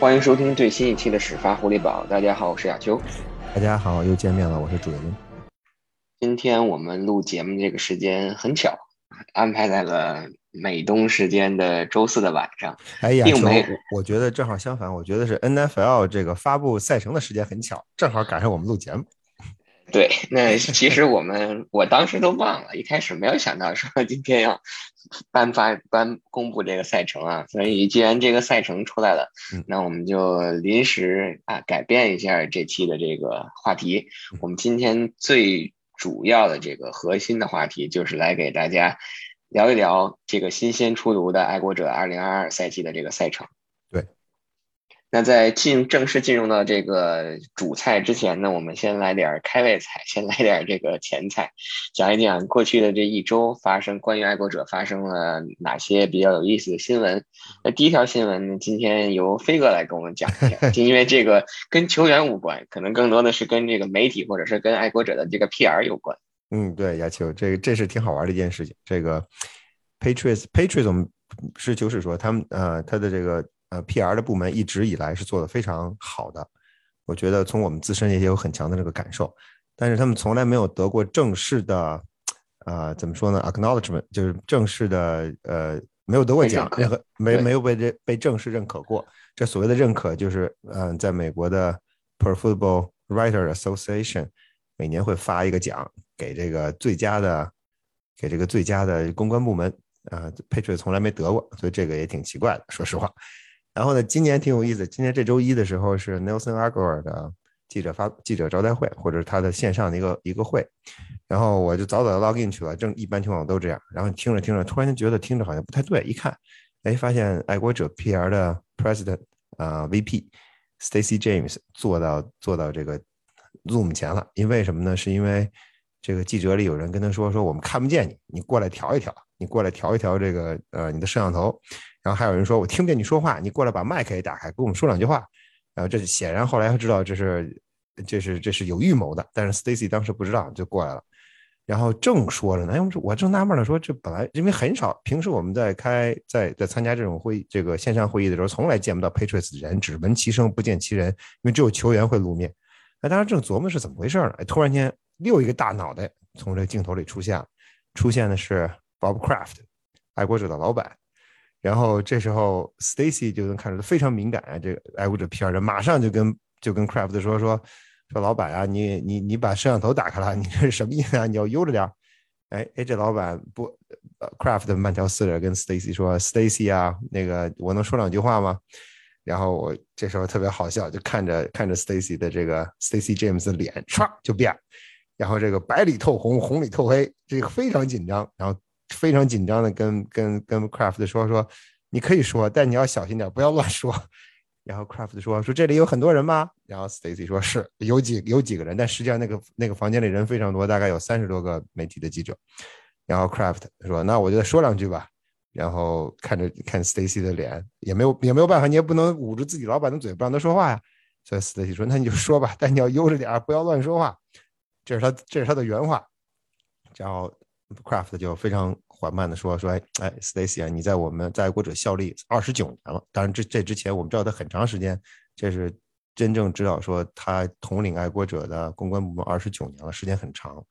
欢迎收听最新一期的始发狐狸堡。大家好，我是亚秋。大家好，又见面了，我是主人。今天我们录节目这个时间很巧，安排在了美东时间的周四的晚上。哎呀，并没我觉得正好相反，我觉得是 NFL 这个发布赛程的时间很巧，正好赶上我们录节目。对，那其实我们我当时都忘了，一开始没有想到说今天要颁发颁公布这个赛程啊，所以既然这个赛程出来了，那我们就临时啊改变一下这期的这个话题。我们今天最主要的这个核心的话题就是来给大家聊一聊这个新鲜出炉的爱国者二零二二赛季的这个赛程。那在进正式进入到这个主菜之前呢，我们先来点开胃菜，先来点这个前菜，讲一讲过去的这一周发生关于爱国者发生了哪些比较有意思的新闻。那第一条新闻呢，今天由飞哥来跟我们讲一下，就因为这个跟球员无关，可能更多的是跟这个媒体或者是跟爱国者的这个 PR 有关。嗯，对，亚秋，这个这是挺好玩的一件事情。这个 Patriots Patriots 我们是就是说他们呃他的这个。呃，P.R. 的部门一直以来是做的非常好的，我觉得从我们自身也有很强的这个感受，但是他们从来没有得过正式的，呃，怎么说呢？Acknowledgement 就是正式的，呃，没有得过奖，任何没没有被这被正式认可过。这所谓的认可，就是嗯，在美国的 Pro Football Writer Association 每年会发一个奖给这个最佳的，给这个最佳的公关部门，呃，Patriot 从来没得过，所以这个也挺奇怪的，说实话。然后呢，今年挺有意思。今年这周一的时候是 Nelson Aguilar 的记者发记者招待会，或者他的线上的一个一个会。然后我就早早的 log in 去了，正一般情况都这样。然后听着听着，突然间觉得听着好像不太对，一看，哎，发现爱国者 PR 的 President 啊 VP Stacy James 坐到坐到这个 Zoom 前了。因为什么呢？是因为这个记者里有人跟他说说我们看不见你，你过来调一调，你过来调一调这个呃你的摄像头。然后还有人说：“我听不见你说话，你过来把麦克也打开，跟我们说两句话。”然后这显然后来知道这是这是这是有预谋的，但是 Stacy 当时不知道就过来了。然后正说着呢，哎，我正纳闷呢，说这本来因为很少，平时我们在开在在参加这种会这个线上会议的时候，从来见不到 Patriots 人，只闻其声不见其人，因为只有球员会露面。那当时正琢磨是怎么回事呢，哎，突然间又一个大脑袋从这镜头里出现了，出现的是 Bob Kraft，爱国者的老板。然后这时候，Stacy 就能看出来非常敏感啊，这个爱国者 PR 人马上就跟就跟 Craft 说说说老板啊，你你你把摄像头打开了，你这是什么意思啊？你要悠着点。哎哎，这老板不，Craft 慢条斯理跟 Stacy 说，Stacy 啊，那个我能说两句话吗？然后我这时候特别好笑，就看着看着 Stacy 的这个 Stacy James 的脸唰就变，然后这个白里透红，红里透黑，这个非常紧张，然后。非常紧张的跟跟跟 Craft 说说，你可以说，但你要小心点，不要乱说。然后 Craft 说说这里有很多人吗？然后 Stacy 说是有几有几个人，但实际上那个那个房间里人非常多，大概有三十多个媒体的记者。然后 Craft 说那我就说两句吧。然后看着看 Stacy 的脸，也没有也没有办法，你也不能捂住自己老板的嘴不让他说话呀。所以 Stacy 说那你就说吧，但你要悠着点，不要乱说话。这是他这是他的原话。然后。Craft 就非常缓慢的说说，哎哎，Stacy 啊，你在我们在爱国者效力二十九年了。当然，这这之前我们知道他很长时间，这是真正知道说他统领爱国者的公关部门二十九年了，时间很长。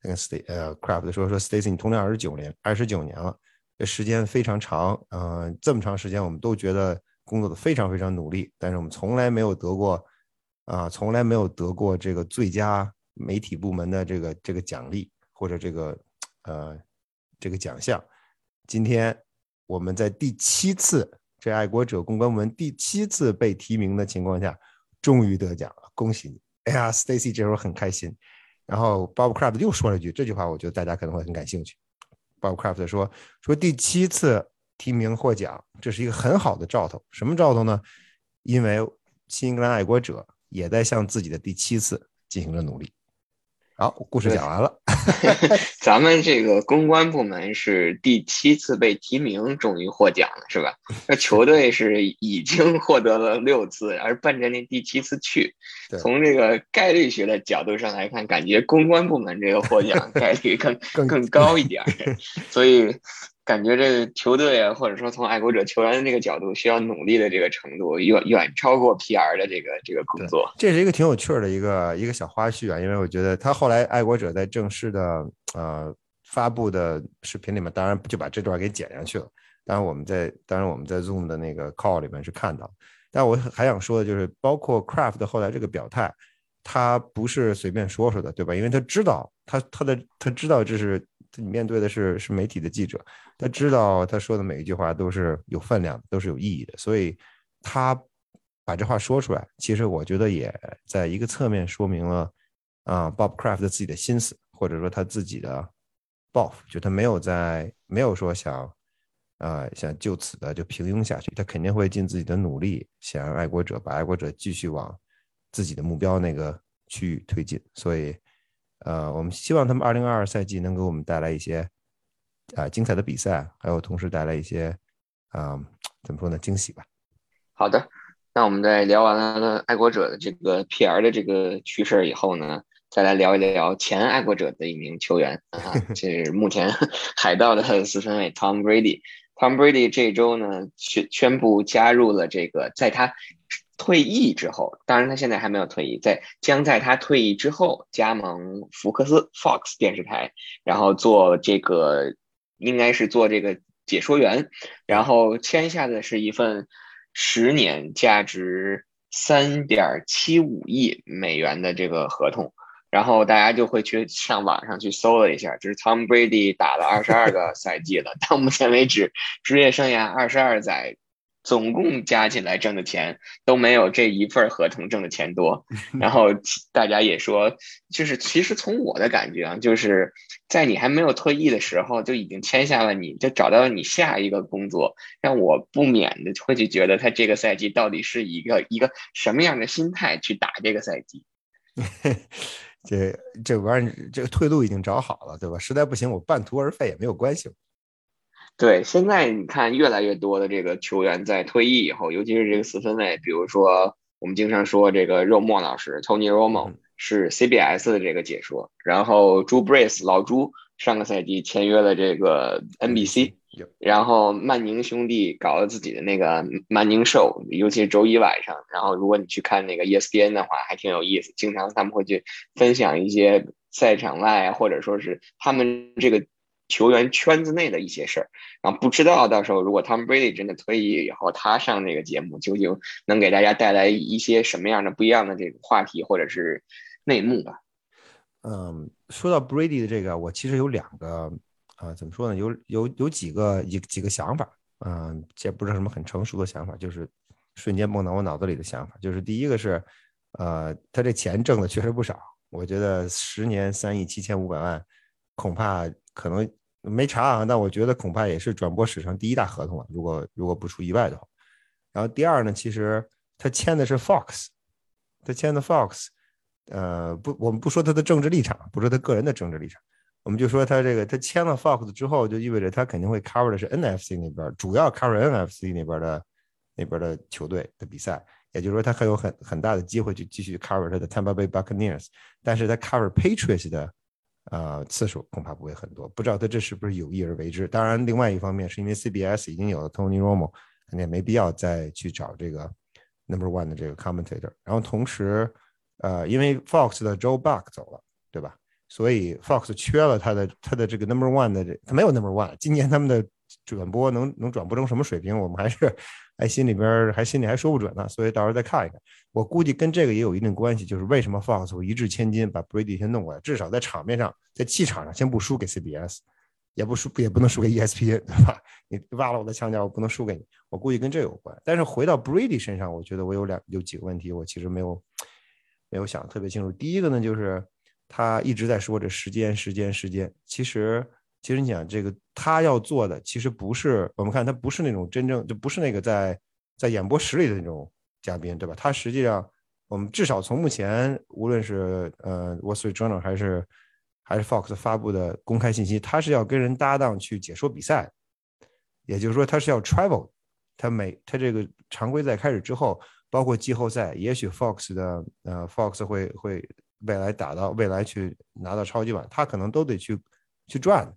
跟 St 呃 Craft 说说，Stacy 你统领二十九年，二十九年了，这时间非常长。嗯，这么长时间我们都觉得工作的非常非常努力，但是我们从来没有得过啊，从来没有得过这个最佳媒体部门的这个这个奖励或者这个。呃，这个奖项，今天我们在第七次这爱国者公关部门第七次被提名的情况下，终于得奖了，恭喜你！哎呀，Stacy 这时候很开心。然后 Bob Kraft 又说了一句，这句话我觉得大家可能会很感兴趣。Bob Kraft 说：“说第七次提名获奖，这是一个很好的兆头。什么兆头呢？因为新英格兰爱国者也在向自己的第七次进行着努力。”好，故事讲完了。咱们这个公关部门是第七次被提名，终于获奖了，是吧？那球队是已经获得了六次，而奔着那第七次去。从这个概率学的角度上来看，感觉公关部门这个获奖 概率更更更高一点。所以，感觉这球队啊，或者说从爱国者球员的这个角度，需要努力的这个程度，远远超过 PR 的这个这个工作。这是一个挺有趣的一个一个小花絮啊，因为我觉得他后来爱国者在正式的呃发布的视频里面，当然就把这段给剪上去了。当然我们在当然我们在 Zoom 的那个 call 里面是看到，但我还想说的就是，包括 Craft 后来这个表态，他不是随便说说的，对吧？因为他知道他他的他知道这是。你面对的是是媒体的记者，他知道他说的每一句话都是有分量，都是有意义的，所以他把这话说出来，其实我觉得也在一个侧面说明了啊，Bob Kraft 自己的心思，或者说他自己的抱负，就他没有在没有说想啊想就此的就平庸下去，他肯定会尽自己的努力，想让爱国者把爱国者继续往自己的目标那个区域推进，所以。呃，我们希望他们二零二二赛季能给我们带来一些啊精彩的比赛，还有同时带来一些啊怎么说呢惊喜吧。好的，那我们在聊完了爱国者的这个 PR 的这个趋势以后呢，再来聊一聊前爱国者的一名球员啊，这是目前 海盗的四分卫 Tom Brady。Tom Brady 这周呢宣宣布加入了这个在他。退役之后，当然他现在还没有退役，在将在他退役之后加盟福克斯 Fox 电视台，然后做这个应该是做这个解说员，然后签下的是一份十年价值三点七五亿美元的这个合同，然后大家就会去上网上去搜了一下，这是 Tom Brady 打了二十二个赛季了，到目前为止职业生涯二十二载。总共加起来挣的钱都没有这一份合同挣的钱多，然后大家也说，就是其实从我的感觉啊，就是在你还没有退役的时候就已经签下了，你就找到了你下一个工作，让我不免的会去觉得他这个赛季到底是一个一个什么样的心态去打这个赛季。这这玩意儿，这个退路已经找好了，对吧？实在不行，我半途而废也没有关系。对，现在你看越来越多的这个球员在退役以后，尤其是这个四分卫，比如说我们经常说这个肉莫老师 Tony Romo 是 CBS 的这个解说，然后朱 Brace 老朱上个赛季签约了这个 NBC，然后曼宁兄弟搞了自己的那个曼宁 Show，尤其是周一晚上，然后如果你去看那个 ESPN 的话，还挺有意思，经常他们会去分享一些赛场外或者说是他们这个。球员圈子内的一些事儿，然后不知道到时候如果 Tom Brady 真的退役以后，他上这个节目究竟能给大家带来一些什么样的不一样的这种话题或者是内幕吧？嗯，说到 Brady 的这个，我其实有两个啊，怎么说呢？有有有几个一几个想法，嗯，这不是什么很成熟的想法，就是瞬间蹦到我脑子里的想法。就是第一个是，呃，他这钱挣的确实不少，我觉得十年三亿七千五百万，恐怕。可能没查啊，但我觉得恐怕也是转播史上第一大合同了。如果如果不出意外的话，然后第二呢，其实他签的是 Fox，他签的 Fox，呃，不，我们不说他的政治立场，不说他个人的政治立场，我们就说他这个他签了 Fox 之后，就意味着他肯定会 cover 的是 NFC 那边，主要 cover NFC 那边的那边的球队的比赛，也就是说他还有很很大的机会去继续 cover 他的 Tampa Bay Buccaneers，但是他 cover Patriots 的。呃，次数恐怕不会很多，不知道他这是不是有意而为之。当然，另外一方面是因为 CBS 已经有了 Tony Romo，肯定也没必要再去找这个 Number One 的这个 Commentator。然后同时，呃，因为 Fox 的 Joe Buck 走了，对吧？所以 Fox 缺了他的他的这个 Number One 的这，他没有 Number One。今年他们的转播能能转播成什么水平，我们还是。还心里边还心里还说不准呢，所以到时候再看一看。我估计跟这个也有一定关系，就是为什么 Fox 一掷千金把 Brady 先弄过来，至少在场面上，在气场上先不输给 CBS，也不输也不能输给 ESPN，对吧？你挖了我的墙角，我不能输给你。我估计跟这有关。但是回到 Brady 身上，我觉得我有两有几个问题，我其实没有没有想的特别清楚。第一个呢，就是他一直在说这时间时间时间，其实。其实你讲这个，他要做的其实不是我们看他不是那种真正就不是那个在在演播室里的那种嘉宾，对吧？他实际上我们至少从目前无论是呃 Wall Street Journal 还是还是 Fox 发布的公开信息，他是要跟人搭档去解说比赛，也就是说他是要 travel。他每他这个常规赛开始之后，包括季后赛，也许 Fox 的呃 Fox 会会未来打到未来去拿到超级碗，他可能都得去去转。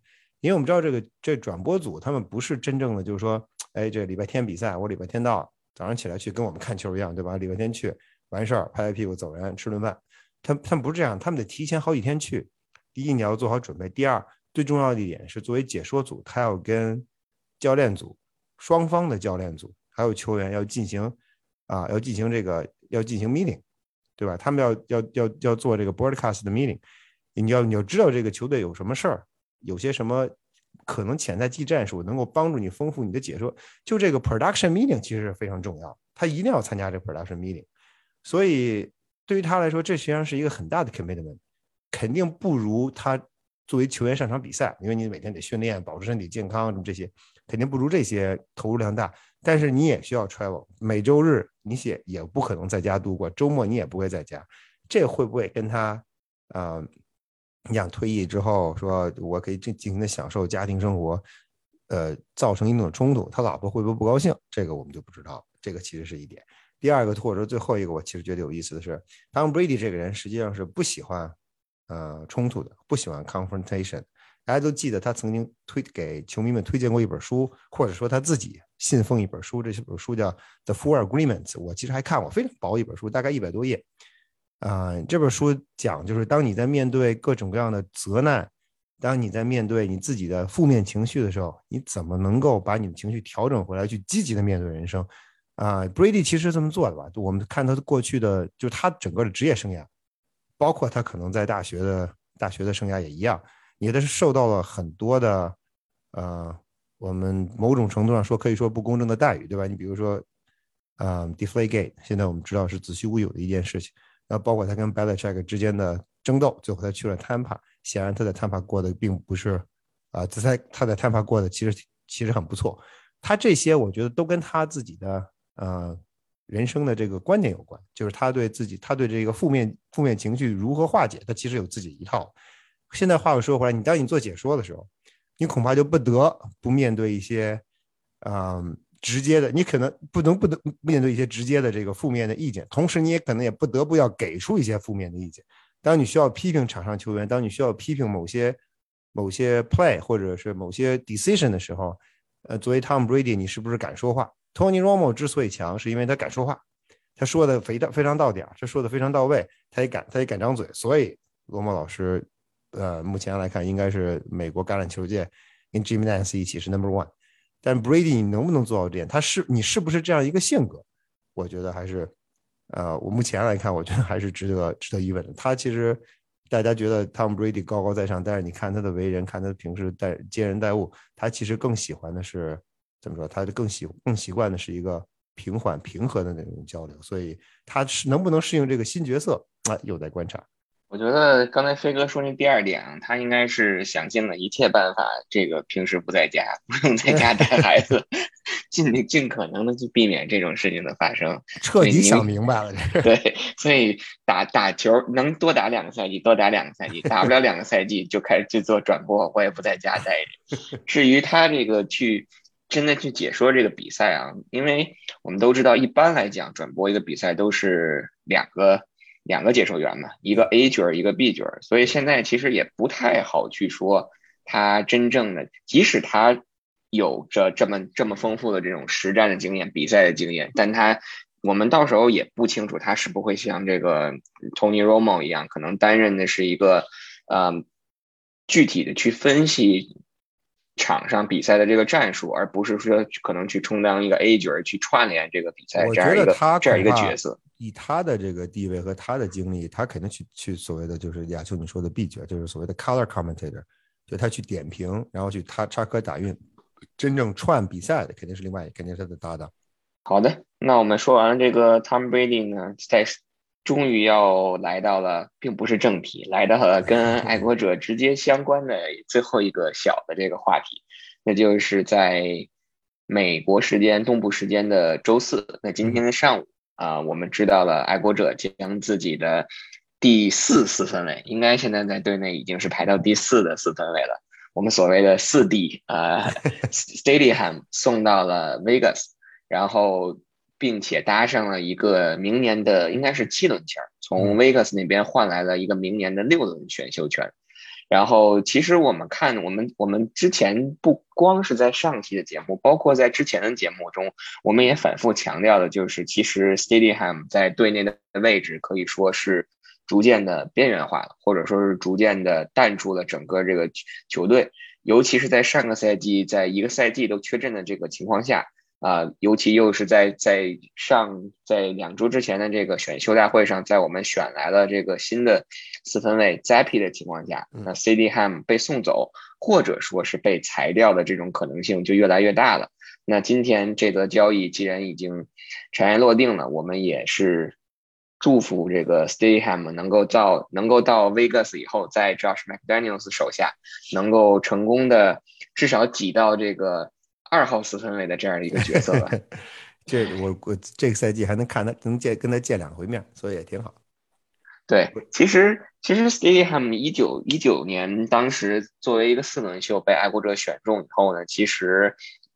因为我们知道这个这转播组他们不是真正的就是说，哎，这礼拜天比赛，我礼拜天到早上起来去跟我们看球一样，对吧？礼拜天去完事儿拍拍屁股走人，吃顿饭。他他们不是这样，他们得提前好几天去。第一，你要做好准备；第二，最重要的一点是，作为解说组，他要跟教练组双方的教练组还有球员要进行啊，要进行这个要进行 meeting，对吧？他们要要要要做这个 broadcast 的 meeting，你要你要知道这个球队有什么事儿。有些什么可能潜在技战术能够帮助你丰富你的解说？就这个 production meeting 其实是非常重要，他一定要参加这 production meeting。所以对于他来说，这实际上是一个很大的 commitment，肯定不如他作为球员上场比赛，因为你每天得训练，保持身体健康，什么这些肯定不如这些投入量大。但是你也需要 travel，每周日你写也不可能在家度过，周末你也不会在家，这会不会跟他啊？你想退役之后说，我可以尽尽情的享受家庭生活，呃，造成一种冲突，他老婆会不会不高兴？这个我们就不知道。这个其实是一点。第二个，或者说最后一个，我其实觉得有意思的是，Tom Brady 这个人实际上是不喜欢呃冲突的，不喜欢 confrontation。大家都记得他曾经推给球迷们推荐过一本书，或者说他自己信奉一本书，这本书叫《The Four Agreements》。我其实还看过，非常薄一本书，大概一百多页。啊，这本书讲就是，当你在面对各种各样的责难，当你在面对你自己的负面情绪的时候，你怎么能够把你的情绪调整回来，去积极的面对人生？啊，Brady 其实这么做的吧？我们看他过去的，就他整个的职业生涯，包括他可能在大学的大学的生涯也一样，也都是受到了很多的，呃，我们某种程度上说可以说不公正的待遇，对吧？你比如说，嗯，Deflategate，现在我们知道是子虚乌有的一件事情。然后包括他跟 Belichick 之间的争斗，最后他去了 Tampa。显然他在 Tampa 过得并不是，啊，他在他在 Tampa 过得其实其实很不错。他这些我觉得都跟他自己的呃人生的这个观点有关，就是他对自己他对这个负面负面情绪如何化解，他其实有自己一套。现在话又说回来，你当你做解说的时候，你恐怕就不得不面对一些，嗯。直接的，你可能不能不能面对一些直接的这个负面的意见，同时你也可能也不得不要给出一些负面的意见。当你需要批评场上球员，当你需要批评某些某些 play 或者是某些 decision 的时候，呃，作为 Tom Brady，你是不是敢说话？Tony Romo 之所以强，是因为他敢说话，他说的非常非常到点儿，他说的非常到位，他也敢他也敢张嘴。所以罗莫老师，呃，目前来看应该是美国橄榄球界跟 Jimmy Nance 一起是 number one。但 Brady，你能不能做到这点？他是你是不是这样一个性格？我觉得还是，呃，我目前来看，我觉得还是值得值得疑问的。他其实大家觉得 Tom Brady 高高在上，但是你看他的为人，看他平时待接人待物，他其实更喜欢的是怎么说？他更喜更习惯的是一个平缓平和的那种交流。所以他是能不能适应这个新角色，啊，有待观察。我觉得刚才飞哥说那第二点啊，他应该是想尽了一切办法，这个平时不在家，不用在家带孩子，尽尽可能的去避免这种事情的发生。彻底想明白了，对，所以打打球能多打两个赛季，多打两个赛季，打不了两个赛季就开始去做转播，我也不在家待着。至于他这个去真的去解说这个比赛啊，因为我们都知道，一般来讲转播一个比赛都是两个。两个解说员嘛，一个 A 角儿，一个 B 角儿，所以现在其实也不太好去说他真正的，即使他有着这么这么丰富的这种实战的经验、比赛的经验，但他我们到时候也不清楚他是不会像这个 Tony Romo 一样，可能担任的是一个呃具体的去分析场上比赛的这个战术，而不是说可能去充当一个 A 角去串联这个比赛这样一个这样一个角色。以他的这个地位和他的经历，他肯定去去所谓的就是亚秋你说的 B 角，就是所谓的 color commentator，就他去点评，然后去他插科打诨，真正串比赛的肯定是另外，肯定是他的搭档。好的，那我们说完了这个 Tom Brady 呢，在终于要来到了，并不是正题，来到了跟爱国者直接相关的最后一个小的这个话题，那就是在美国时间东部时间的周四，那今天的上午。啊，我们知道了，爱国者将自己的第四四分位，应该现在在队内已经是排到第四的四分位了。我们所谓的四 D 啊，Stadium 送到了 Vegas，然后并且搭上了一个明年的应该是七轮签，从 Vegas 那边换来了一个明年的六轮选秀权。然后其实我们看我们我们之前不光是在上期的节目，包括在之前的节目中，我们也反复强调的就是，其实 Stadium 在队内的位置可以说是逐渐的边缘化了，或者说是逐渐的淡出了整个这个球队，尤其是在上个赛季，在一个赛季都缺阵的这个情况下。啊，尤其又是在在上在两周之前的这个选秀大会上，在我们选来了这个新的四分卫 Zappy 的情况下，那 CD Ham 被送走或者说是被裁掉的这种可能性就越来越大了。那今天这则交易既然已经尘埃落定了，我们也是祝福这个 CD Ham 能够到能够到 Vegas 以后，在 Josh McDaniels 手下能够成功的至少挤到这个。二号四分卫的这样的一个角色吧，这我我这个赛季还能看他能见跟他见两回面，所以也挺好。对，其实其实 Stadium 一九一九年当时作为一个四轮秀被爱国者选中以后呢，其实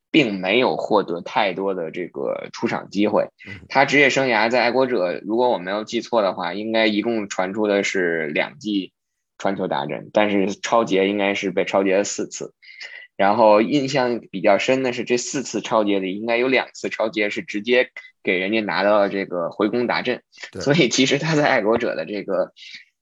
并没有获得太多的这个出场机会。他职业生涯在爱国者，如果我没有记错的话，应该一共传出的是两记传球达阵，但是超杰应该是被超杰了四次。然后印象比较深的是，这四次超节里应该有两次超节是直接给人家拿到了这个回攻达阵，所以其实他在爱国者的这个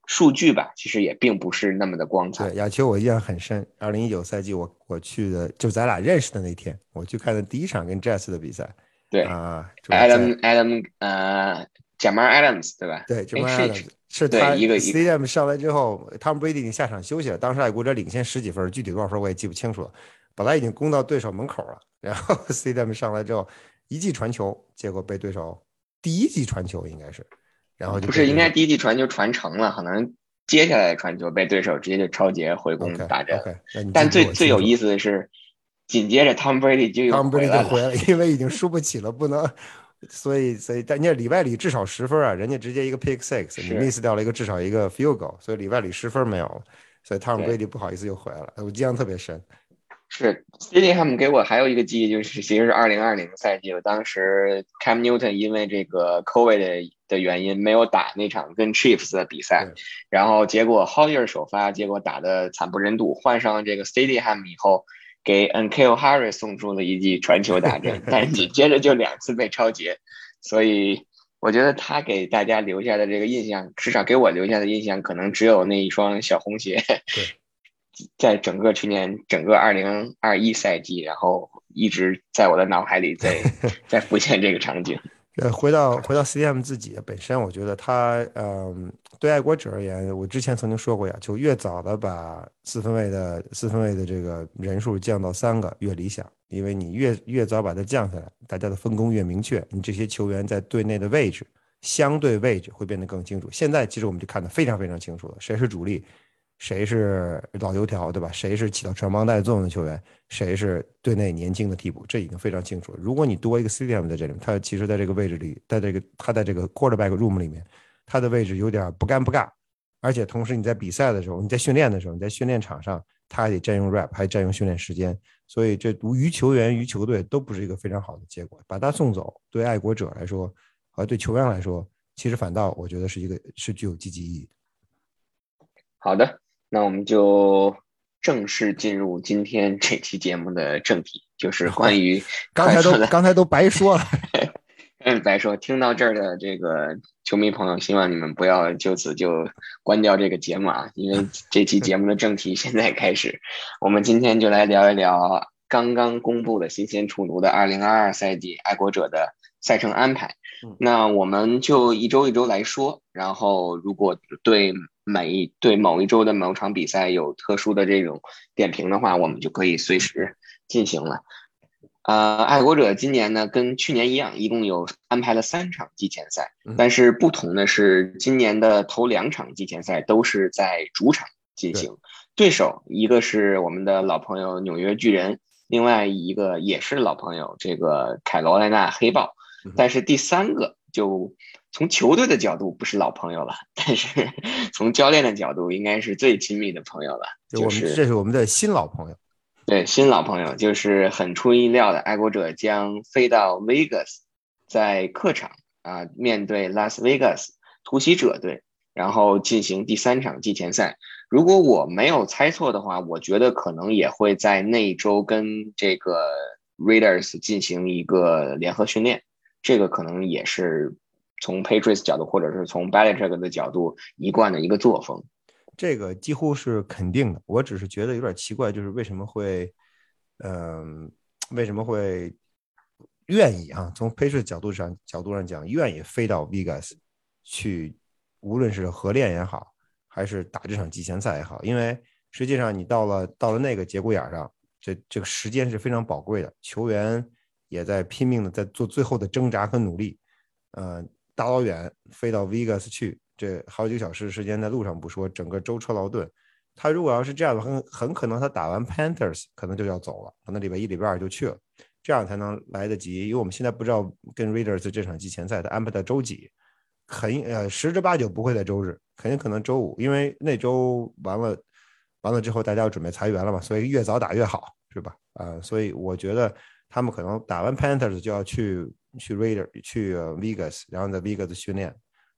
数据吧，其实也并不是那么的光彩。对，亚秋我印象很深，二零一九赛季我我去的就咱俩认识的那天，我去看的第一场跟 Jazz 的比赛。对啊，Adam Adam 呃，Jamal Adams 对吧？对，Jamal Adams。是他一个 CDM 上来之后，，Tom Brady 已经下场休息了。当时爱国者领先十几分，具体多少分我也记不清楚了。本来已经攻到对手门口了，然后 CDM 上来之后一记传球，结果被对手第一记传球应该是，然后就不是应该第一记传球传成了，可能接下来的传球被对手直接就超节回攻打阵。但最最有意思的是，紧接着 Tom Brady 就又回来了，因为已经输不起了，不能。所以，所以，但你里外里至少十分啊，人家直接一个 pick six，你 miss 掉了一个至少一个 field goal，所以里外里十分没有了，所以汤姆 Brady 不好意思又回来了，我印象特别深。是 s t e d i a m 给我还有一个记忆，就是其实是二零二零赛季，我当时 Cam Newton 因为这个 COVID 的的原因没有打那场跟 Chiefs 的比赛，然后结果 Hoyer 首发，结果打的惨不忍睹，换上这个 s t e d i a m 以后。给 N K O Harris 送出了一记传球大阵，但紧接着就两次被超截，所以我觉得他给大家留下的这个印象，至少给我留下的印象，可能只有那一双小红鞋。在整个去年整个二零二一赛季，然后一直在我的脑海里在 在浮现这个场景。呃，回到回到 CDM 自己本身，我觉得他，嗯，对爱国者而言，我之前曾经说过呀，就越早的把四分卫的四分卫的这个人数降到三个越理想，因为你越越早把它降下来，大家的分工越明确，你这些球员在队内的位置相对位置会变得更清楚。现在其实我们就看得非常非常清楚了，谁是主力。谁是老油条，对吧？谁是起到传帮带作用的球员？谁是队内年轻的替补？这已经非常清楚了。如果你多一个 CDM 在这里面，他其实在这个位置里，在这个他在这个 quarterback room 里面，他的位置有点不干不尬。而且同时你在比赛的时候，你在训练的时候，你在训练场上，他还得占用 rap，还占用训练时间。所以这无于球员于球队都不是一个非常好的结果。把他送走，对爱国者来说和对球员来说，其实反倒我觉得是一个是具有积极意义。好的。那我们就正式进入今天这期节目的正题，就是关于 刚才都刚才都白说了，嗯，白说。听到这儿的这个球迷朋友，希望你们不要就此就关掉这个节目啊，因为这期节目的正题现在开始。我们今天就来聊一聊刚刚公布的新鲜出炉的二零二二赛季爱国者的赛程安排。那我们就一周一周来说，然后如果对。每一对某一周的某场比赛有特殊的这种点评的话，我们就可以随时进行了。呃，爱国者今年呢跟去年一样，一共有安排了三场季前赛，但是不同的是，今年的头两场季前赛都是在主场进行，对手一个是我们的老朋友纽约巨人，另外一个也是老朋友这个凯罗莱纳黑豹，但是第三个就。从球队的角度不是老朋友了，但是从教练的角度应该是最亲密的朋友了。就是这是我们的新老朋友，对新老朋友，就是很出意料的，爱国者将飞到 Vegas，在客场啊面对拉斯维加斯突袭者队，然后进行第三场季前赛。如果我没有猜错的话，我觉得可能也会在那一周跟这个 Raiders 进行一个联合训练，这个可能也是从 Patriots 角度，或者是从 Belichick 的角度一贯的一个作风。这个几乎是肯定的，我只是觉得有点奇怪，就是为什么会，嗯，为什么会愿意啊？从 Patriots 角度上角度上讲，愿意飞到 Vegas 去，无论是合练也好，还是打这场季前赛也好，因为实际上你到了到了那个节骨眼上，这这个时间是非常宝贵的，球员也在拼命的在做最后的挣扎和努力，呃，大老远飞到 Vegas 去。这好几个小时时间在路上不说，整个舟车劳顿。他如果要是这样的，很很可能他打完 Panthers 可能就要走了，可能礼拜一、礼拜二就去了，这样才能来得及。因为我们现在不知道跟 Raiders 这场季前赛他安排在周几，很呃十之八九不会在周日，肯定可能周五，因为那周完了完了之后大家要准备裁员了嘛，所以越早打越好，是吧？啊，所以我觉得他们可能打完 Panthers 就要去去 Raider 去 Vegas，然后在 Vegas 训练。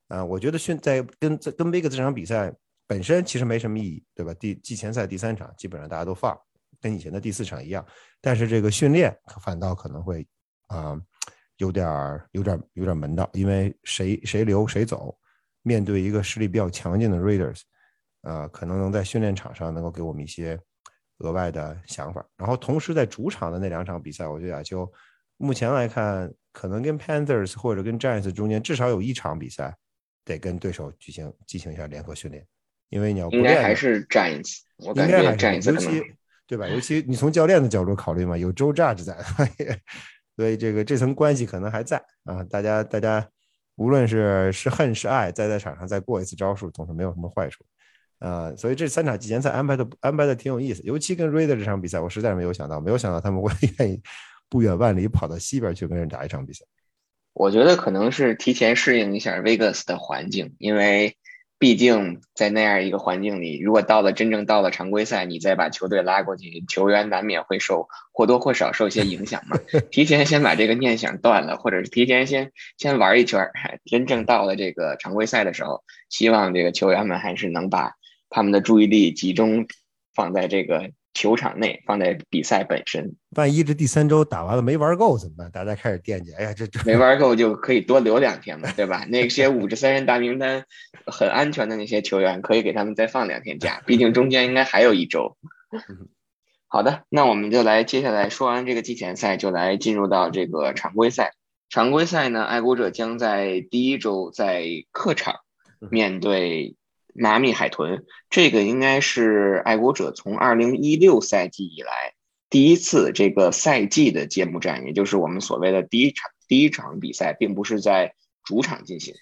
啊，我觉得训在跟在跟 Vegas 这场比赛本身其实没什么意义，对吧？第季前赛第三场基本上大家都放，跟以前的第四场一样。但是这个训练反倒可能会啊有点有点有点门道，因为谁谁留谁走，面对一个实力比较强劲的 Raiders，呃，可能能在训练场上能够给我们一些额外的想法。然后同时在主场的那两场比赛，我觉得就目前来看，可能跟 Panthers 或者跟 Giants 中间至少有一场比赛。得跟对手举行进行一下联合训练，因为你要应该还是战一次，我感觉战一次尤其对吧？尤其你从教练的角度考虑嘛，有周 Judge 在，所以这个这层关系可能还在啊。大家大家无论是是恨是爱，再在场上再过一次招数，总是没有什么坏处啊。所以这三场季前赛安排的安排的挺有意思，尤其跟 Raider 这场比赛，我实在是没有想到，没有想到他们会愿意不远万里跑到西边去跟人打一场比赛。我觉得可能是提前适应一下 Vegas 的环境，因为毕竟在那样一个环境里，如果到了真正到了常规赛，你再把球队拉过去，球员难免会受或多或少受一些影响嘛。提前先把这个念想断了，或者是提前先先玩一圈，真正到了这个常规赛的时候，希望这个球员们还是能把他们的注意力集中放在这个。球场内放在比赛本身，万一这第三周打完了没玩够怎么办？大家开始惦记，哎呀，这这没玩够就可以多留两天嘛，对吧？那些五十三人大名单很安全的那些球员，可以给他们再放两天假，毕竟中间应该还有一周。好的，那我们就来接下来说完这个季前赛，就来进入到这个常规赛。常规赛呢，爱国者将在第一周在客场面对。迈阿密海豚，这个应该是爱国者从二零一六赛季以来第一次这个赛季的揭幕战，也就是我们所谓的第一场第一场比赛，并不是在主场进行，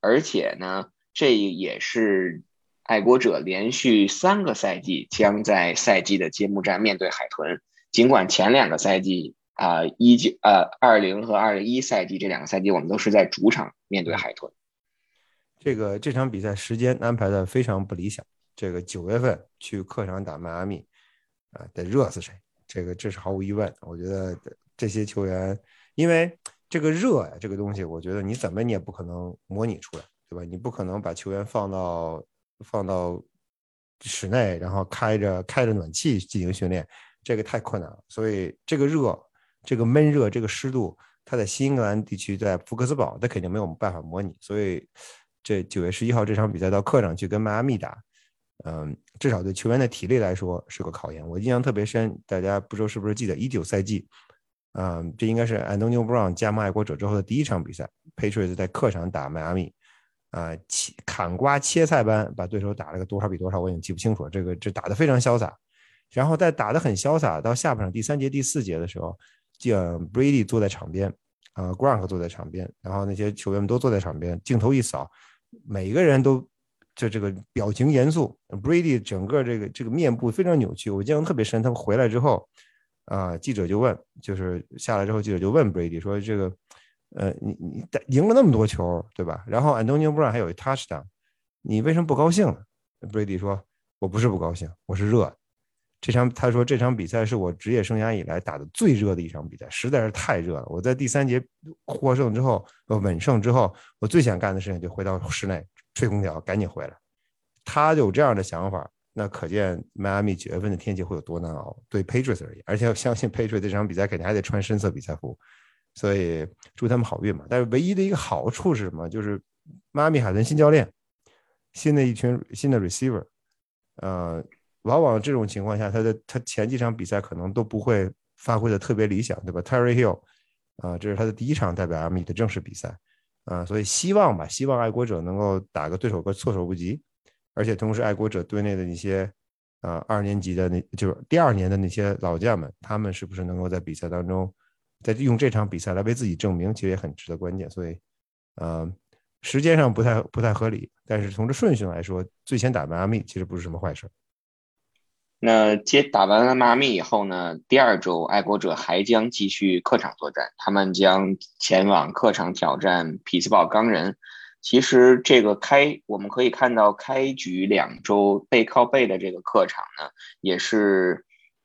而且呢，这也是爱国者连续三个赛季将在赛季的揭幕战面对海豚。尽管前两个赛季啊，一九呃二零和二一赛季这两个赛季我们都是在主场面对海豚。这个这场比赛时间安排的非常不理想。这个九月份去客场打迈阿密，啊，得热死谁？这个这是毫无疑问。我觉得这些球员，因为这个热呀，这个东西，我觉得你怎么你也不可能模拟出来，对吧？你不可能把球员放到放到室内，然后开着开着暖气进行训练，这个太困难了。所以这个热，这个闷热，这个湿度，它在新英格兰地区，在福克斯堡，它肯定没有办法模拟，所以。这九月十一号这场比赛到客场去跟迈阿密打，嗯，至少对球员的体力来说是个考验。我印象特别深，大家不知道是不是记得一九赛季，嗯，这应该是安东尼奥·布朗加盟爱国者之后的第一场比赛，Patriots 在客场打迈阿密，啊，砍瓜切菜般把对手打了个多少比多少，我已经记不清楚了。这个这打得非常潇洒，然后在打得很潇洒到下半场第三节第四节的时候，就 Brady 坐在场边，啊，Gronk 坐在场边，然后那些球员们都坐在场边，镜头一扫。每个人都就这个表情严肃，Brady 整个这个这个面部非常扭曲，我印象特别深。他们回来之后，啊，记者就问，就是下来之后，记者就问 Brady 说：“这个，呃，你你赢了那么多球，对吧？然后 Antonio Brown 还有一 touchdown，你为什么不高兴呢？”Brady 说：“我不是不高兴，我是热。”这场他说这场比赛是我职业生涯以来打的最热的一场比赛，实在是太热了。我在第三节获胜之后，呃稳胜之后，我最想干的事情就回到室内吹空调，赶紧回来。他有这样的想法，那可见迈阿密九月份的天气会有多难熬。对 Patriots 而言，而且要相信 Patriots 这场比赛肯定还得穿深色比赛服，所以祝他们好运嘛。但是唯一的一个好处是什么？就是迈阿密海豚新教练，新的一群新的 receiver，呃，往往这种情况下，他的他前几场比赛可能都不会发挥的特别理想，对吧？Terry Hill，啊，这是他的第一场代表阿米的正式比赛，啊，所以希望吧，希望爱国者能够打个对手个措手不及。而且同时，爱国者队内的那些，呃，二年级的那，就是第二年的那些老将们，他们是不是能够在比赛当中，在用这场比赛来为自己证明，其实也很值得关键。所以，呃，时间上不太不太合理，但是从这顺序来说，最先打败阿米其实不是什么坏事。那接打完了妈咪以后呢，第二周爱国者还将继续客场作战，他们将前往客场挑战匹兹堡钢人。其实这个开，我们可以看到开局两周背靠背的这个客场呢，也是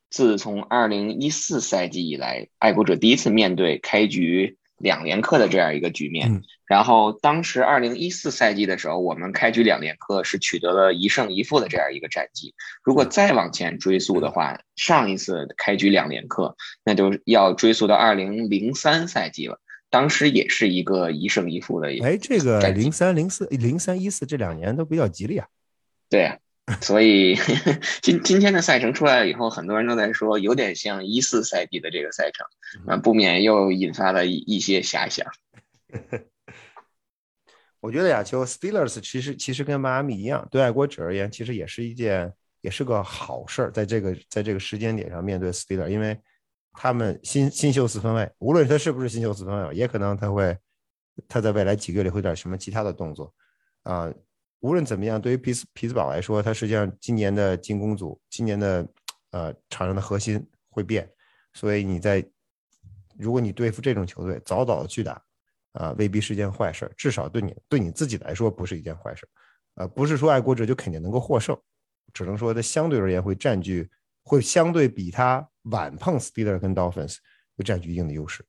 自从二零一四赛季以来，爱国者第一次面对开局两连客的这样一个局面。然后当时二零一四赛季的时候，我们开局两连客是取得了一胜一负的这样一个战绩。如果再往前追溯的话，上一次开局两连客，那就要追溯到二零零三赛季了。当时也是一个一胜一负的，哎，这个零三零四零三一四这两年都比较吉利啊。对呀，所以 今今天的赛程出来了以后，很多人都在说有点像一四赛季的这个赛程，啊，不免又引发了一一些遐想。我觉得亚秋 Steelers 其实其实跟迈阿密一样，对爱国者而言，其实也是一件也是个好事儿，在这个在这个时间点上面对 Steelers，因为。他们新新秀四分卫，无论他是不是新秀四分卫，也可能他会他在未来几个月里会点什么其他的动作啊。无论怎么样，对于皮斯皮斯堡来说，他实际上今年的进攻组，今年的呃场上的核心会变，所以你在如果你对付这种球队，早早的去打啊，未必是件坏事，至少对你对你自己来说不是一件坏事。呃，不是说爱国者就肯定能够获胜，只能说它相对而言会占据。会相对比他晚碰 Steelers 跟 Dolphins 会占据一定的优势。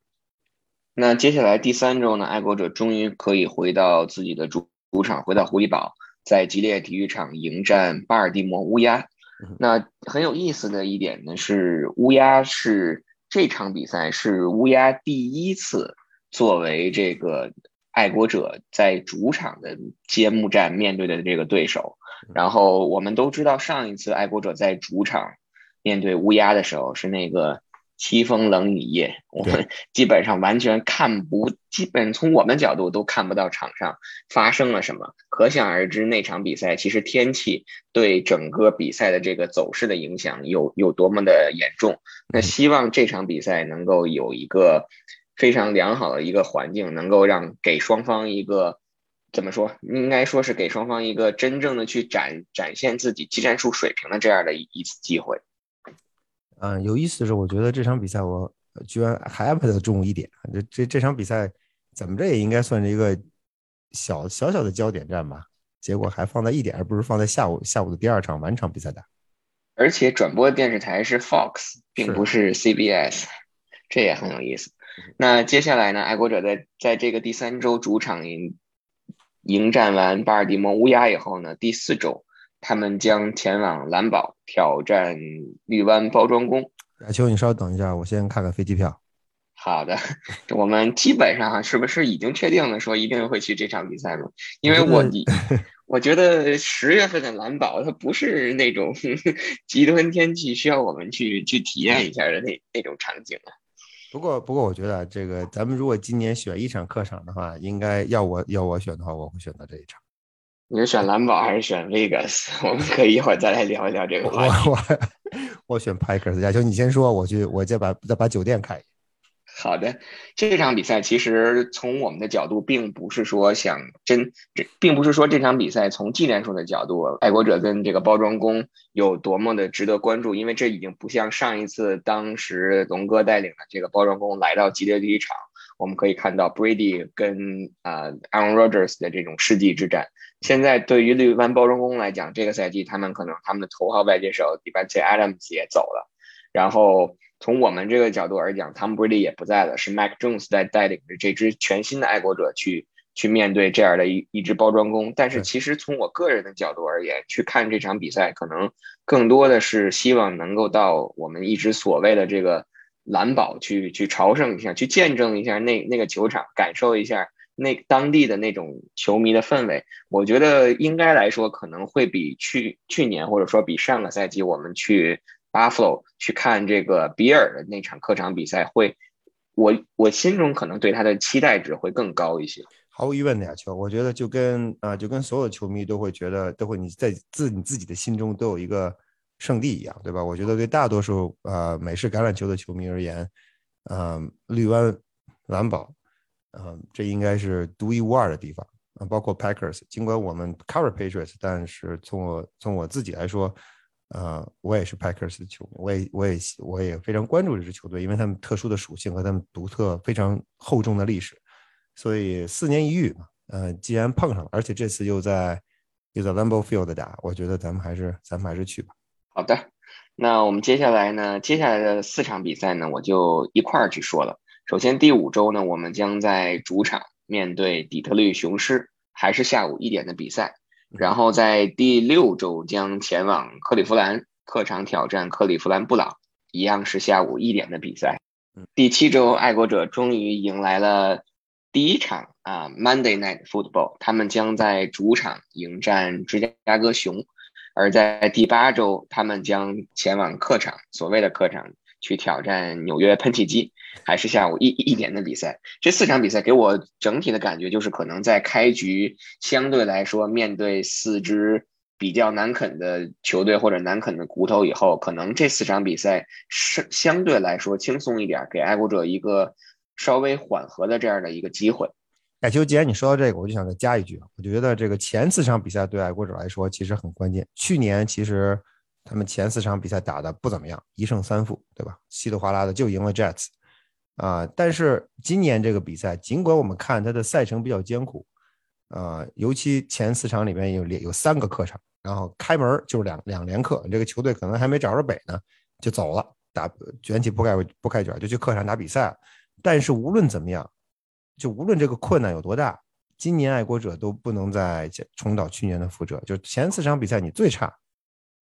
那接下来第三周呢？爱国者终于可以回到自己的主主场，回到狐狸堡，在吉列体育场迎战巴尔的摩乌鸦。那很有意思的一点呢是，乌鸦是这场比赛是乌鸦第一次作为这个爱国者在主场的揭幕战面对的这个对手。然后我们都知道，上一次爱国者在主场。面对乌鸦的时候是那个凄风冷雨夜，我们基本上完全看不，基本从我们角度都看不到场上发生了什么。可想而知，那场比赛其实天气对整个比赛的这个走势的影响有有多么的严重。那希望这场比赛能够有一个非常良好的一个环境，能够让给双方一个怎么说，应该说是给双方一个真正的去展展现自己技战术水平的这样的一一次机会。嗯，有意思的是，我觉得这场比赛我居然还安排在中午一点。这这这场比赛怎么着也应该算是一个小小小的焦点战吧？结果还放在一点，而不是放在下午下午的第二场晚场比赛打。而且转播电视台是 Fox，并不是 CBS，这也很有意思。那接下来呢？爱国者在在这个第三周主场迎迎战完巴尔的摩乌鸦以后呢，第四周。他们将前往蓝堡挑战绿湾包装工。亚秋，你稍等一下，我先看看飞机票。好的，我们基本上是不是已经确定了说一定会去这场比赛吗？因为我我觉得 十月份的蓝宝它不是那种 极端天气需要我们去去体验一下的那那种场景啊。不过不过，我觉得这个咱们如果今年选一场客场的话，应该要我要我选的话，我会选择这一场。你是选蓝宝还是选 Vegas？我们可以一会儿再来聊一聊这个话题。我我我选 Packers，亚秋你先说，我去，我再把再把酒店看一眼。好的，这场比赛其实从我们的角度，并不是说想真，这并不是说这场比赛从技战术的角度，爱国者跟这个包装工有多么的值得关注，因为这已经不像上一次当时龙哥带领的这个包装工来到吉列体育场，我们可以看到 Brady 跟呃 Aaron Rodgers 的这种世纪之战。现在对于绿湾包装工来讲，这个赛季他们可能他们的头号外接手 Devante Adams 也走了，然后从我们这个角度而讲，Tom Brady 也不在了，是 Mac Jones 在带领着这支全新的爱国者去去面对这样的一一支包装工。但是其实从我个人的角度而言，去看这场比赛，可能更多的是希望能够到我们一直所谓的这个蓝宝去去朝圣一下，去见证一下那那个球场，感受一下。那当地的那种球迷的氛围，我觉得应该来说可能会比去去年或者说比上个赛季我们去 Buffalo 去看这个比尔的那场客场比赛会，我我心中可能对他的期待值会更高一些。毫无疑问的呀，球，我觉得就跟啊就跟所有的球迷都会觉得都会你在自你自己的心中都有一个圣地一样，对吧？我觉得对大多数呃美式橄榄球的球迷而言，嗯，绿湾蓝宝。嗯，这应该是独一无二的地方啊！包括 Packers，尽管我们 cover Patriots，但是从我从我自己来说，呃，我也是 Packers 的球迷，我也我也我也非常关注这支球队，因为他们特殊的属性和他们独特非常厚重的历史，所以四年一遇嘛，呃，既然碰上了，而且这次又在又在 Lambeau Field 打，我觉得咱们还是咱们还是去吧。好的，那我们接下来呢，接下来的四场比赛呢，我就一块儿去说了。首先，第五周呢，我们将在主场面对底特律雄狮，还是下午一点的比赛。然后在第六周将前往克利夫兰客场挑战克利夫兰布朗，一样是下午一点的比赛。第七周，爱国者终于迎来了第一场啊 Monday Night Football，他们将在主场迎战芝加哥熊。而在第八周，他们将前往客场，所谓的客场。去挑战纽约喷气机，还是下午一一点的比赛。这四场比赛给我整体的感觉就是，可能在开局相对来说，面对四支比较难啃的球队或者难啃的骨头以后，可能这四场比赛是相对来说轻松一点，给爱国者一个稍微缓和的这样的一个机会。哎，就既然你说到这个，我就想再加一句，我觉得这个前四场比赛对爱国者来说其实很关键。去年其实。他们前四场比赛打的不怎么样，一胜三负，对吧？稀里哗啦的就赢了 Jets，啊！但是今年这个比赛，尽管我们看他的赛程比较艰苦，啊，尤其前四场里面有有三个客场，然后开门就是两两连客，这个球队可能还没找着北呢，就走了，打卷起铺盖铺盖卷就去客场打比赛。但是无论怎么样，就无论这个困难有多大，今年爱国者都不能再重蹈去年的覆辙，就前四场比赛你最差。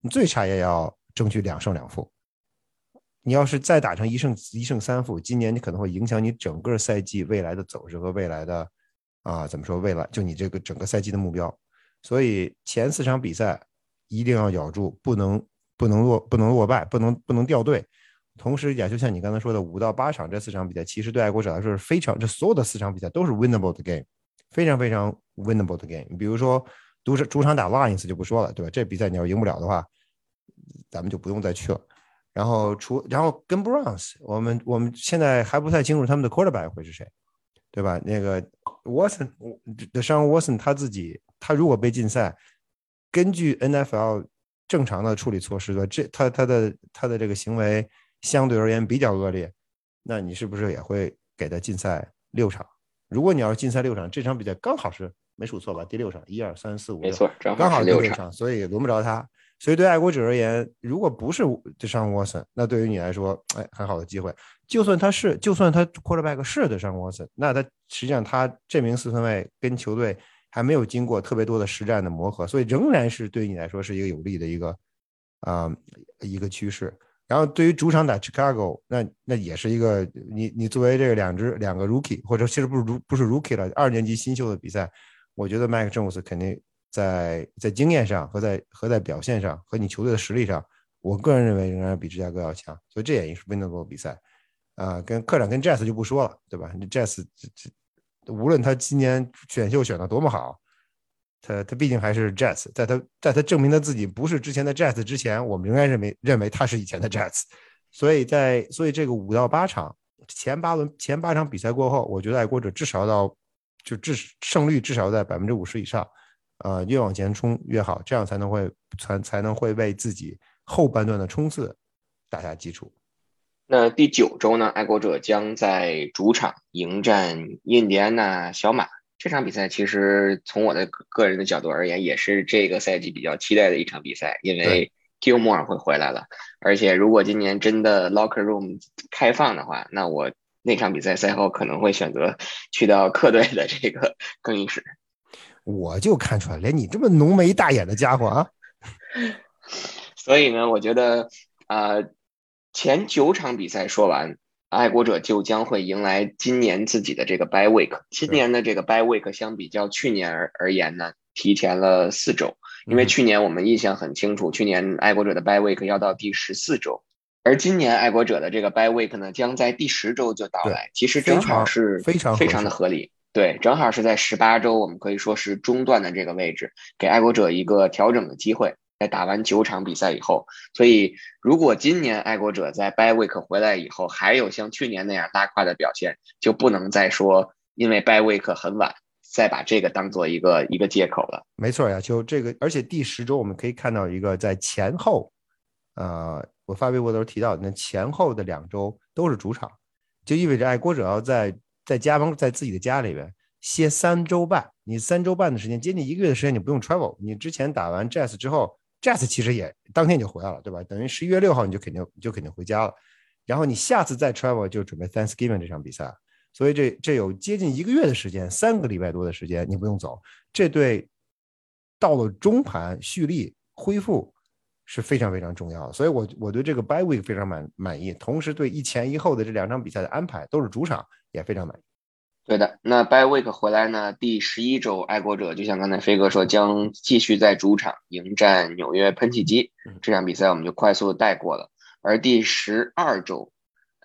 你最差也要争取两胜两负。你要是再打成一胜一胜三负，今年你可能会影响你整个赛季未来的走势和未来的啊，怎么说？未来就你这个整个赛季的目标。所以前四场比赛一定要咬住，不能不能落不能落败，不能不能掉队。同时也就像你刚才说的，五到八场这四场比赛，其实对爱国者来说是非常，这所有的四场比赛都是 winnable 的 game，非常非常 winnable 的 game。比如说。主场主场打 Lions 就不说了，对吧？这比赛你要赢不了的话，咱们就不用再去了。然后除然后跟 Browns，我们我们现在还不太清楚他们的 quarterback 会是谁，对吧？那个 Watson 的上 Watson 他自己，他如果被禁赛，根据 NFL 正常的处理措施的，这他他的他的这个行为相对而言比较恶劣，那你是不是也会给他禁赛六场？如果你要是禁赛六场，这场比赛刚好是。没数错吧？第六场，一二三四五，没错，刚好六场，所以轮不着他。所以对爱国者而言，如果不是对上沃森，那对于你来说，哎，很好的机会。就算他是，就算他 quarterback 是的上沃森，那他实际上他这名四分卫跟球队还没有经过特别多的实战的磨合，所以仍然是对于你来说是一个有利的一个啊一个趋势。然后对于主场打 Chicago，那那也是一个你你作为这个两支两个 rookie 或者其实不是不是 rookie 了，二年级新秀的比赛。我觉得麦克詹姆斯肯定在在经验上和在和在表现上和你球队的实力上，我个人认为仍然比芝加哥要强，所以这也是 winnable 比赛啊。跟客场跟 Jazz 就不说了，对吧？Jazz 这这无论他今年选秀选的多么好，他他毕竟还是 Jazz，在他在他证明他自己不是之前的 Jazz 之前，我们仍然认为认为他是以前的 Jazz。所以在所以这个五到八场前八轮前八场比赛过后，我觉得爱国者至少到。就至胜率至少在百分之五十以上，呃，越往前冲越好，这样才能会才才能会为自己后半段的冲刺打下基础。那第九周呢，爱国者将在主场迎战印第安纳小马。这场比赛其实从我的个人的角度而言，也是这个赛季比较期待的一场比赛，因为 Gilmore 会回来了。而且如果今年真的 Locker Room 开放的话，那我。那场比赛赛后可能会选择去到客队的这个 更衣室。我就看出来，连你这么浓眉大眼的家伙啊！所以呢，我觉得啊，前九场比赛说完，爱国者就将会迎来今年自己的这个 bye week。今年的这个 bye week 相比较去年而而言呢，提前了四周。因为去年我们印象很清楚，去年爱国者的 bye week 要到第十四周，而今年爱国者的这个 bye week 呢，将在第十周就到来。其实正好是非常非常的合理。对，正好是在十八周，我们可以说是中段的这个位置，给爱国者一个调整的机会。在打完九场比赛以后，所以如果今年爱国者在 bye week 回来以后，还有像去年那样拉胯的表现，就不能再说因为 bye week 很晚。再把这个当做一个一个借口了，没错呀，就这个，而且第十周我们可以看到一个在前后，呃，我发微博的时候提到，那前后的两周都是主场，就意味着爱国者要在在家方在自己的家里边歇三周半，你三周半的时间，接近一个月的时间你不用 travel，你之前打完 Jazz 之后，Jazz 其实也当天就回来了，对吧？等于十一月六号你就肯定就肯定回家了，然后你下次再 travel 就准备 Thanksgiving 这场比赛。所以这这有接近一个月的时间，三个礼拜多的时间，你不用走，这对到了中盘蓄力恢复是非常非常重要的。所以，我我对这个 by week 非常满满意，同时对一前一后的这两场比赛的安排都是主场也非常满意。对的，那 bye week 回来呢，第十一周爱国者就像刚才飞哥说，将继续在主场迎战纽约喷气机，这场比赛我们就快速带过了。而第十二周。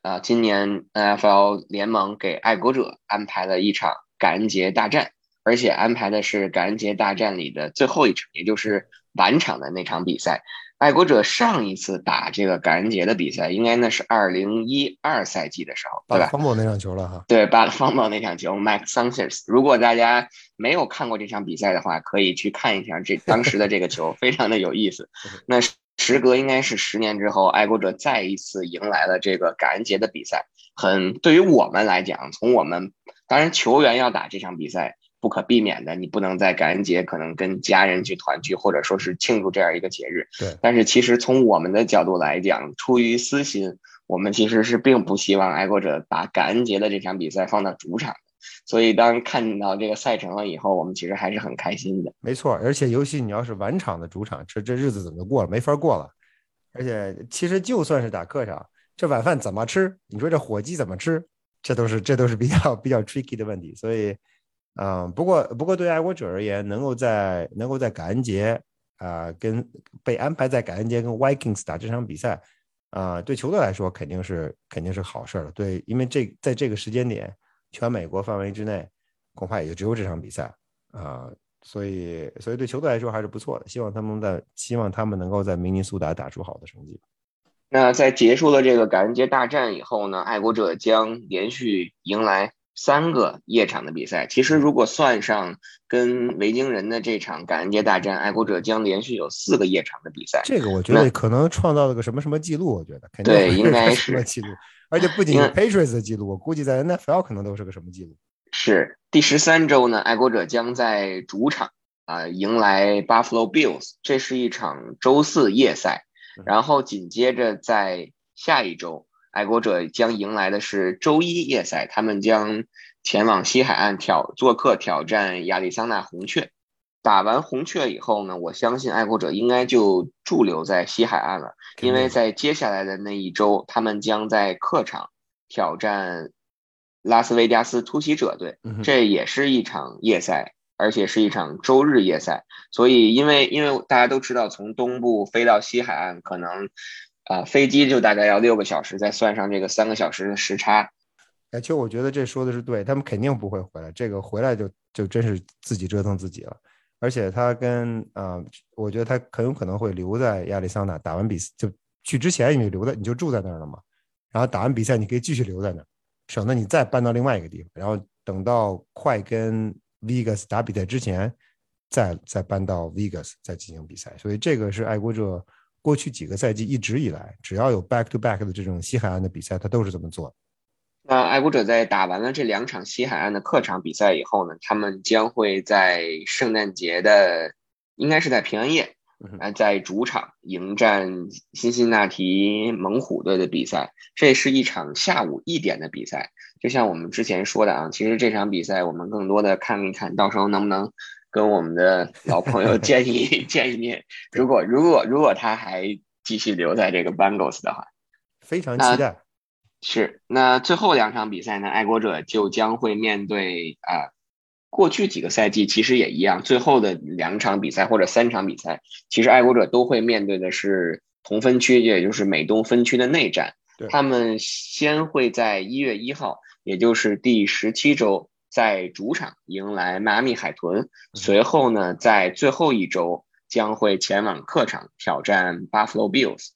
啊，今年 NFL 联盟给爱国者安排了一场感恩节大战，而且安排的是感恩节大战里的最后一场，也就是晚场的那场比赛。爱国者上一次打这个感恩节的比赛，应该那是二零一二赛季的时候，对吧？方宝那场球了哈。对，巴方宝那场球，Max Sanchez。如果大家没有看过这场比赛的话，可以去看一下这当时的这个球，非常的有意思。那。时隔应该是十年之后，爱国者再一次迎来了这个感恩节的比赛。很对于我们来讲，从我们当然球员要打这场比赛不可避免的，你不能在感恩节可能跟家人去团聚，或者说是庆祝这样一个节日。对。但是其实从我们的角度来讲，出于私心，我们其实是并不希望爱国者把感恩节的这场比赛放到主场。所以，当看到这个赛程了以后，我们其实还是很开心的。没错，而且尤其你要是晚场的主场，这这日子怎么过了？没法过了。而且，其实就算是打客场，这晚饭怎么吃？你说这火鸡怎么吃？这都是这都是比较比较 tricky 的问题。所以，嗯，不过不过对爱国者而言，能够在能够在感恩节啊，跟被安排在感恩节跟 Vikings 打这场比赛啊，对球队来说肯定是肯定是好事了。对，因为这在这个时间点。全美国范围之内，恐怕也就只有这场比赛啊，所以，所以对球队来说还是不错的。希望他们在，希望他们能够在明尼苏达打出好的成绩。那在结束了这个感恩节大战以后呢，爱国者将连续迎来三个夜场的比赛。其实，如果算上跟维京人的这场感恩节大战，爱国者将连续有四个夜场的比赛。这个我觉得可能创造了个什么什么记录，我觉得肯定对，应该是记录。而且不 仅是 Patriots 的记录，我估计在 NFL 可能都是个什么记录？是第十三周呢？爱国者将在主场啊迎来 Buffalo Bills，这是一场周四夜赛。然后紧接着在下一周，爱国者将迎来的是周一夜赛，他们将前往西海岸挑做客挑战亚利桑那红雀。打完红雀以后呢，我相信爱国者应该就驻留在西海岸了，因为在接下来的那一周，他们将在客场挑战拉斯维加斯突袭者队，这也是一场夜赛，而且是一场周日夜赛。所以，因为因为大家都知道，从东部飞到西海岸，可能啊飞机就大概要六个小时，再算上这个三个小时的时差。哎，其实我觉得这说的是对，他们肯定不会回来，这个回来就就真是自己折腾自己了。而且他跟啊，我觉得他很有可能会留在亚利桑那打完比赛就去之前，你就留在你就住在那儿了嘛。然后打完比赛，你可以继续留在那儿，省得你再搬到另外一个地方。然后等到快跟 Vegas 打比赛之前，再再搬到 Vegas 再进行比赛。所以这个是爱国者过去几个赛季一直以来，只要有 back to back 的这种西海岸的比赛，他都是这么做。那爱国者在打完了这两场西海岸的客场比赛以后呢，他们将会在圣诞节的，应该是在平安夜啊，在主场迎战辛辛那提猛虎队的比赛，这是一场下午一点的比赛。就像我们之前说的啊，其实这场比赛我们更多的看一看到时候能不能跟我们的老朋友 见一见一面。如果如果如果他还继续留在这个 Bengals 的话，非常期待。是，那最后两场比赛呢？爱国者就将会面对啊。过去几个赛季其实也一样，最后的两场比赛或者三场比赛，其实爱国者都会面对的是同分区，也就是美东分区的内战。他们先会在一月一号，也就是第十七周，在主场迎来迈阿密海豚，随后呢，在最后一周将会前往客场挑战 Buffalo Bills。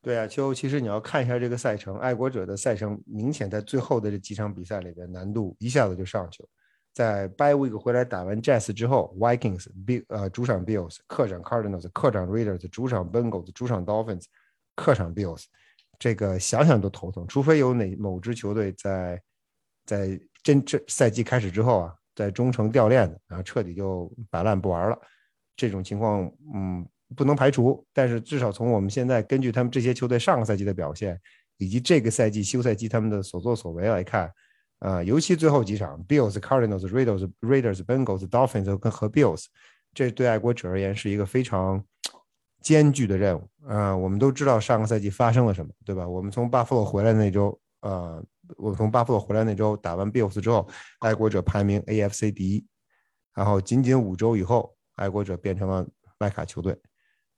对啊，秋，其实你要看一下这个赛程，爱国者的赛程明显在最后的这几场比赛里边难度一下子就上去了。在 Bye Week 回来打完 Jazz 之后，Vikings、B 呃主场 Bills、客场 Cardinals、客场 Raiders、主场 Bengals、主场 Dolphins、客场 Bills，这个想想都头疼。除非有哪某支球队在在真这赛季开始之后啊，在中程掉链子，然后彻底就摆烂不玩了，这种情况嗯不能排除。但是至少从我们现在根据他们这些球队上个赛季的表现，以及这个赛季休赛期他们的所作所为来看。呃，尤其最后几场，Bills、Cardinals、Raiders、Raiders、Bengals、Dolphins 跟和 Bills，这对爱国者而言是一个非常艰巨的任务。呃，我们都知道上个赛季发生了什么，对吧？我们从巴弗洛回来那周，呃，我从巴弗洛回来那周打完 Bills 之后，爱国者排名 AFC 第一，然后仅仅五周以后，爱国者变成了外卡球队。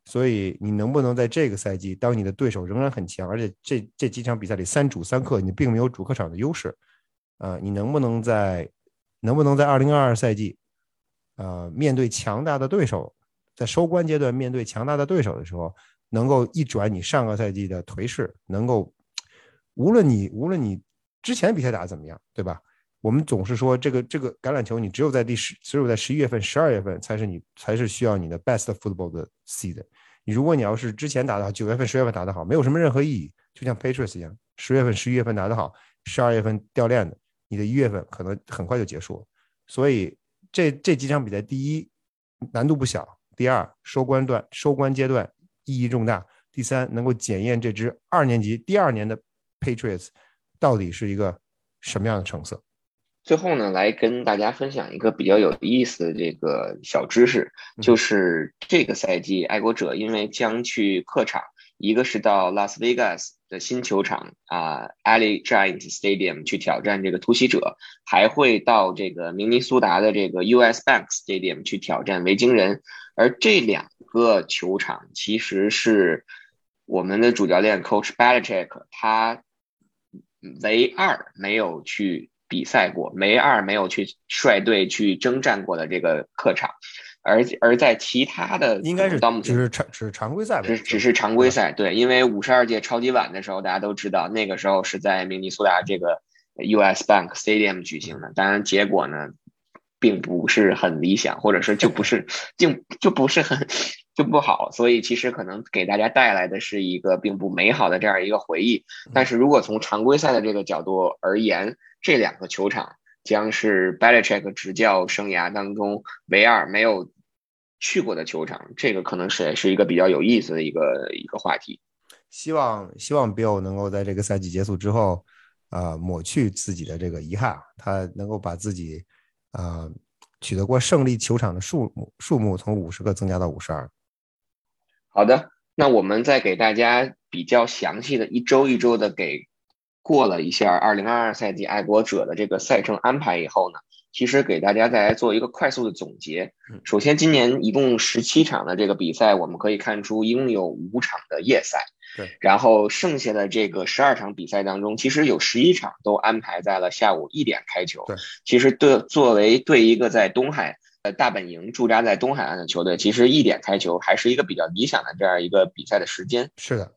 所以你能不能在这个赛季，当你的对手仍然很强，而且这这几场比赛里三主三客，你并没有主客场的优势？呃，你能不能在能不能在二零二二赛季，呃，面对强大的对手，在收官阶段面对强大的对手的时候，能够一转你上个赛季的颓势，能够无论你无论你之前比赛打的怎么样，对吧？我们总是说这个这个橄榄球，你只有在第十，只有在十一月份、十二月份才是你才是需要你的 best football 的 seed。你如果你要是之前打的好，九月份、十月份打得好，没有什么任何意义。就像 Patriots 一样，十月份、十一月份打得好，十二月份掉链子。你的一月份可能很快就结束了，所以这这几场比赛，第一难度不小，第二收官段收官阶段意义重大，第三能够检验这支二年级第二年的 Patriots 到底是一个什么样的成色。最后呢，来跟大家分享一个比较有意思的这个小知识，就是这个赛季爱国者因为将去客场。一个是到拉斯维加斯的新球场啊，Allegiant Stadium 去挑战这个突袭者，还会到这个明尼苏达的这个 US Bank Stadium 去挑战维京人。而这两个球场其实是我们的主教练 Coach Belichick 他唯二没有去比赛过、唯二没有去率队去征战过的这个客场。而而在其他的应该是到目前只是常只是常规赛，只只是常规赛。对，因为五十二届超级碗的时候，大家都知道那个时候是在明尼苏达这个 US Bank Stadium 举行的。当然，结果呢并不是很理想，或者是就不是就就不是很就不好。所以其实可能给大家带来的是一个并不美好的这样一个回忆。但是如果从常规赛的这个角度而言，这两个球场将是 Belichick 执教生涯当中唯二没有。去过的球场，这个可能是也是一个比较有意思的一个一个话题。希望希望 Bill 能够在这个赛季结束之后，呃，抹去自己的这个遗憾，他能够把自己呃取得过胜利球场的数目数目从五十个增加到五十二。好的，那我们再给大家比较详细的一周一周的给过了一下二零二二赛季爱国者的这个赛程安排以后呢。其实给大家再来做一个快速的总结。首先，今年一共十七场的这个比赛，我们可以看出一共有五场的夜赛。对，然后剩下的这个十二场比赛当中，其实有十一场都安排在了下午一点开球。对，其实对作为对一个在东海呃大本营驻扎在东海岸的球队，其实一点开球还是一个比较理想的这样一个比赛的时间。是的。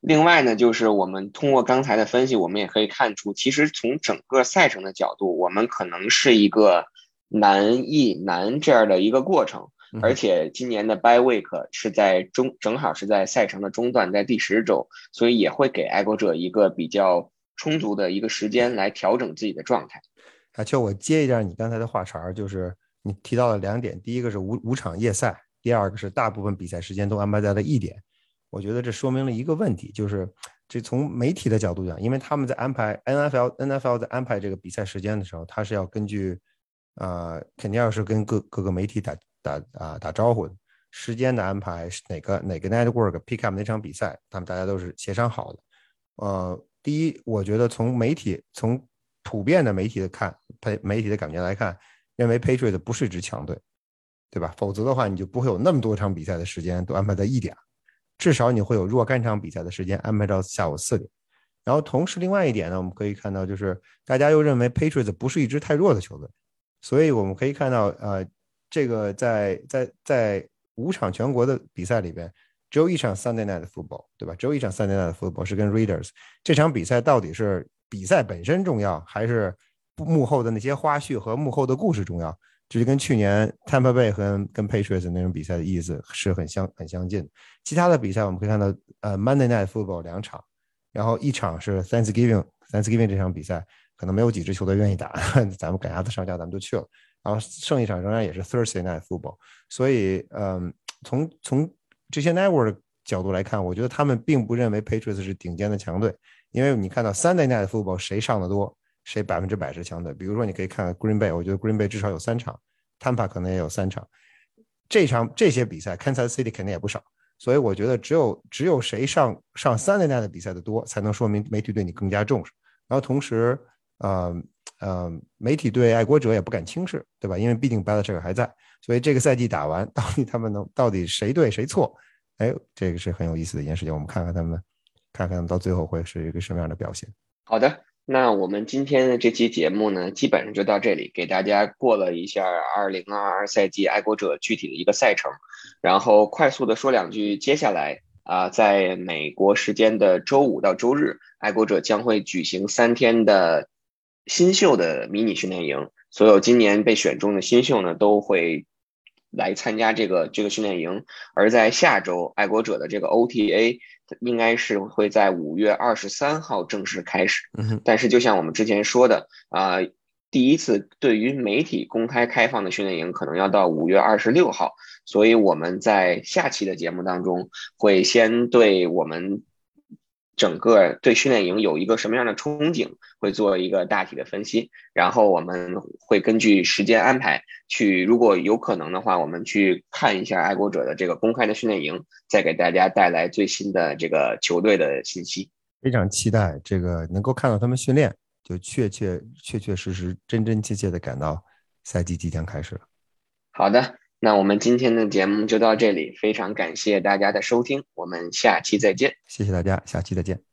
另外呢，就是我们通过刚才的分析，我们也可以看出，其实从整个赛程的角度，我们可能是一个难易难这样的一个过程。而且今年的 By Week 是在中，正好是在赛程的中段，在第十周，所以也会给爱国者一个比较充足的一个时间来调整自己的状态。啊，就我接一下你刚才的话茬儿，就是你提到了两点，第一个是五五场夜赛，第二个是大部分比赛时间都安排在了一点。我觉得这说明了一个问题，就是这从媒体的角度讲，因为他们在安排 NFL NFL 在安排这个比赛时间的时候，他是要根据，呃，肯定要是跟各各个媒体打打啊打招呼的。时间的安排是哪个哪个 network pick up 那场比赛，他们大家都是协商好的。呃，第一，我觉得从媒体从普遍的媒体的看，媒媒体的感觉来看，认为 Patriots 不是一支强队，对吧？否则的话，你就不会有那么多场比赛的时间都安排在一点，至少你会有若干场比赛的时间安排到下午四点。然后同时，另外一点呢，我们可以看到，就是大家又认为 Patriots 不是一支太弱的球队，所以我们可以看到，呃，这个在在在。五场全国的比赛里边，只有一场 Sunday Night Football，对吧？只有一场 Sunday Night Football 是跟 Readers。这场比赛到底是比赛本身重要，还是幕后的那些花絮和幕后的故事重要？这就跟去年 Tampa Bay 和跟 Patriots 那种比赛的意思是很相很相近。其他的比赛我们可以看到，呃，Monday Night Football 两场，然后一场是 Thanksgiving，Thanksgiving 这场比赛可能没有几支球队愿意打，咱们赶鸭子上架，咱们就去了。然后剩一场仍然也是 Thursday Night Football，所以，嗯，从从这些 network 的角度来看，我觉得他们并不认为 Patriots 是顶尖的强队，因为你看到 Sunday Night Football 谁上的多，谁百分之百是强队。比如说，你可以看看 Green Bay，我觉得 Green Bay 至少有三场，Tampa 可能也有三场。这场这些比赛，Kansas City 肯定也不少。所以我觉得只有只有谁上上 Sunday Night 的比赛的多，才能说明媒体对你更加重视。然后同时，呃。呃，媒体对爱国者也不敢轻视，对吧？因为毕竟 Belichick 还在，所以这个赛季打完，到底他们能到底谁对谁错？哎，这个是很有意思的一件事情。我们看看他们，看看到最后会是一个什么样的表现。好的，那我们今天的这期节目呢，基本上就到这里，给大家过了一下2022赛季爱国者具体的一个赛程，然后快速的说两句，接下来啊，在美国时间的周五到周日，爱国者将会举行三天的。新秀的迷你训练营，所有今年被选中的新秀呢，都会来参加这个这个训练营。而在下周，爱国者的这个 OTA 应该是会在五月二十三号正式开始。但是，就像我们之前说的啊，第一次对于媒体公开开放的训练营可能要到五月二十六号，所以我们在下期的节目当中会先对我们。整个对训练营有一个什么样的憧憬，会做一个大体的分析，然后我们会根据时间安排去，如果有可能的话，我们去看一下爱国者的这个公开的训练营，再给大家带来最新的这个球队的信息。非常期待这个能够看到他们训练，就确确确确实实、真真切切的感到赛季即将开始了。好的。那我们今天的节目就到这里，非常感谢大家的收听，我们下期再见。谢谢大家，下期再见。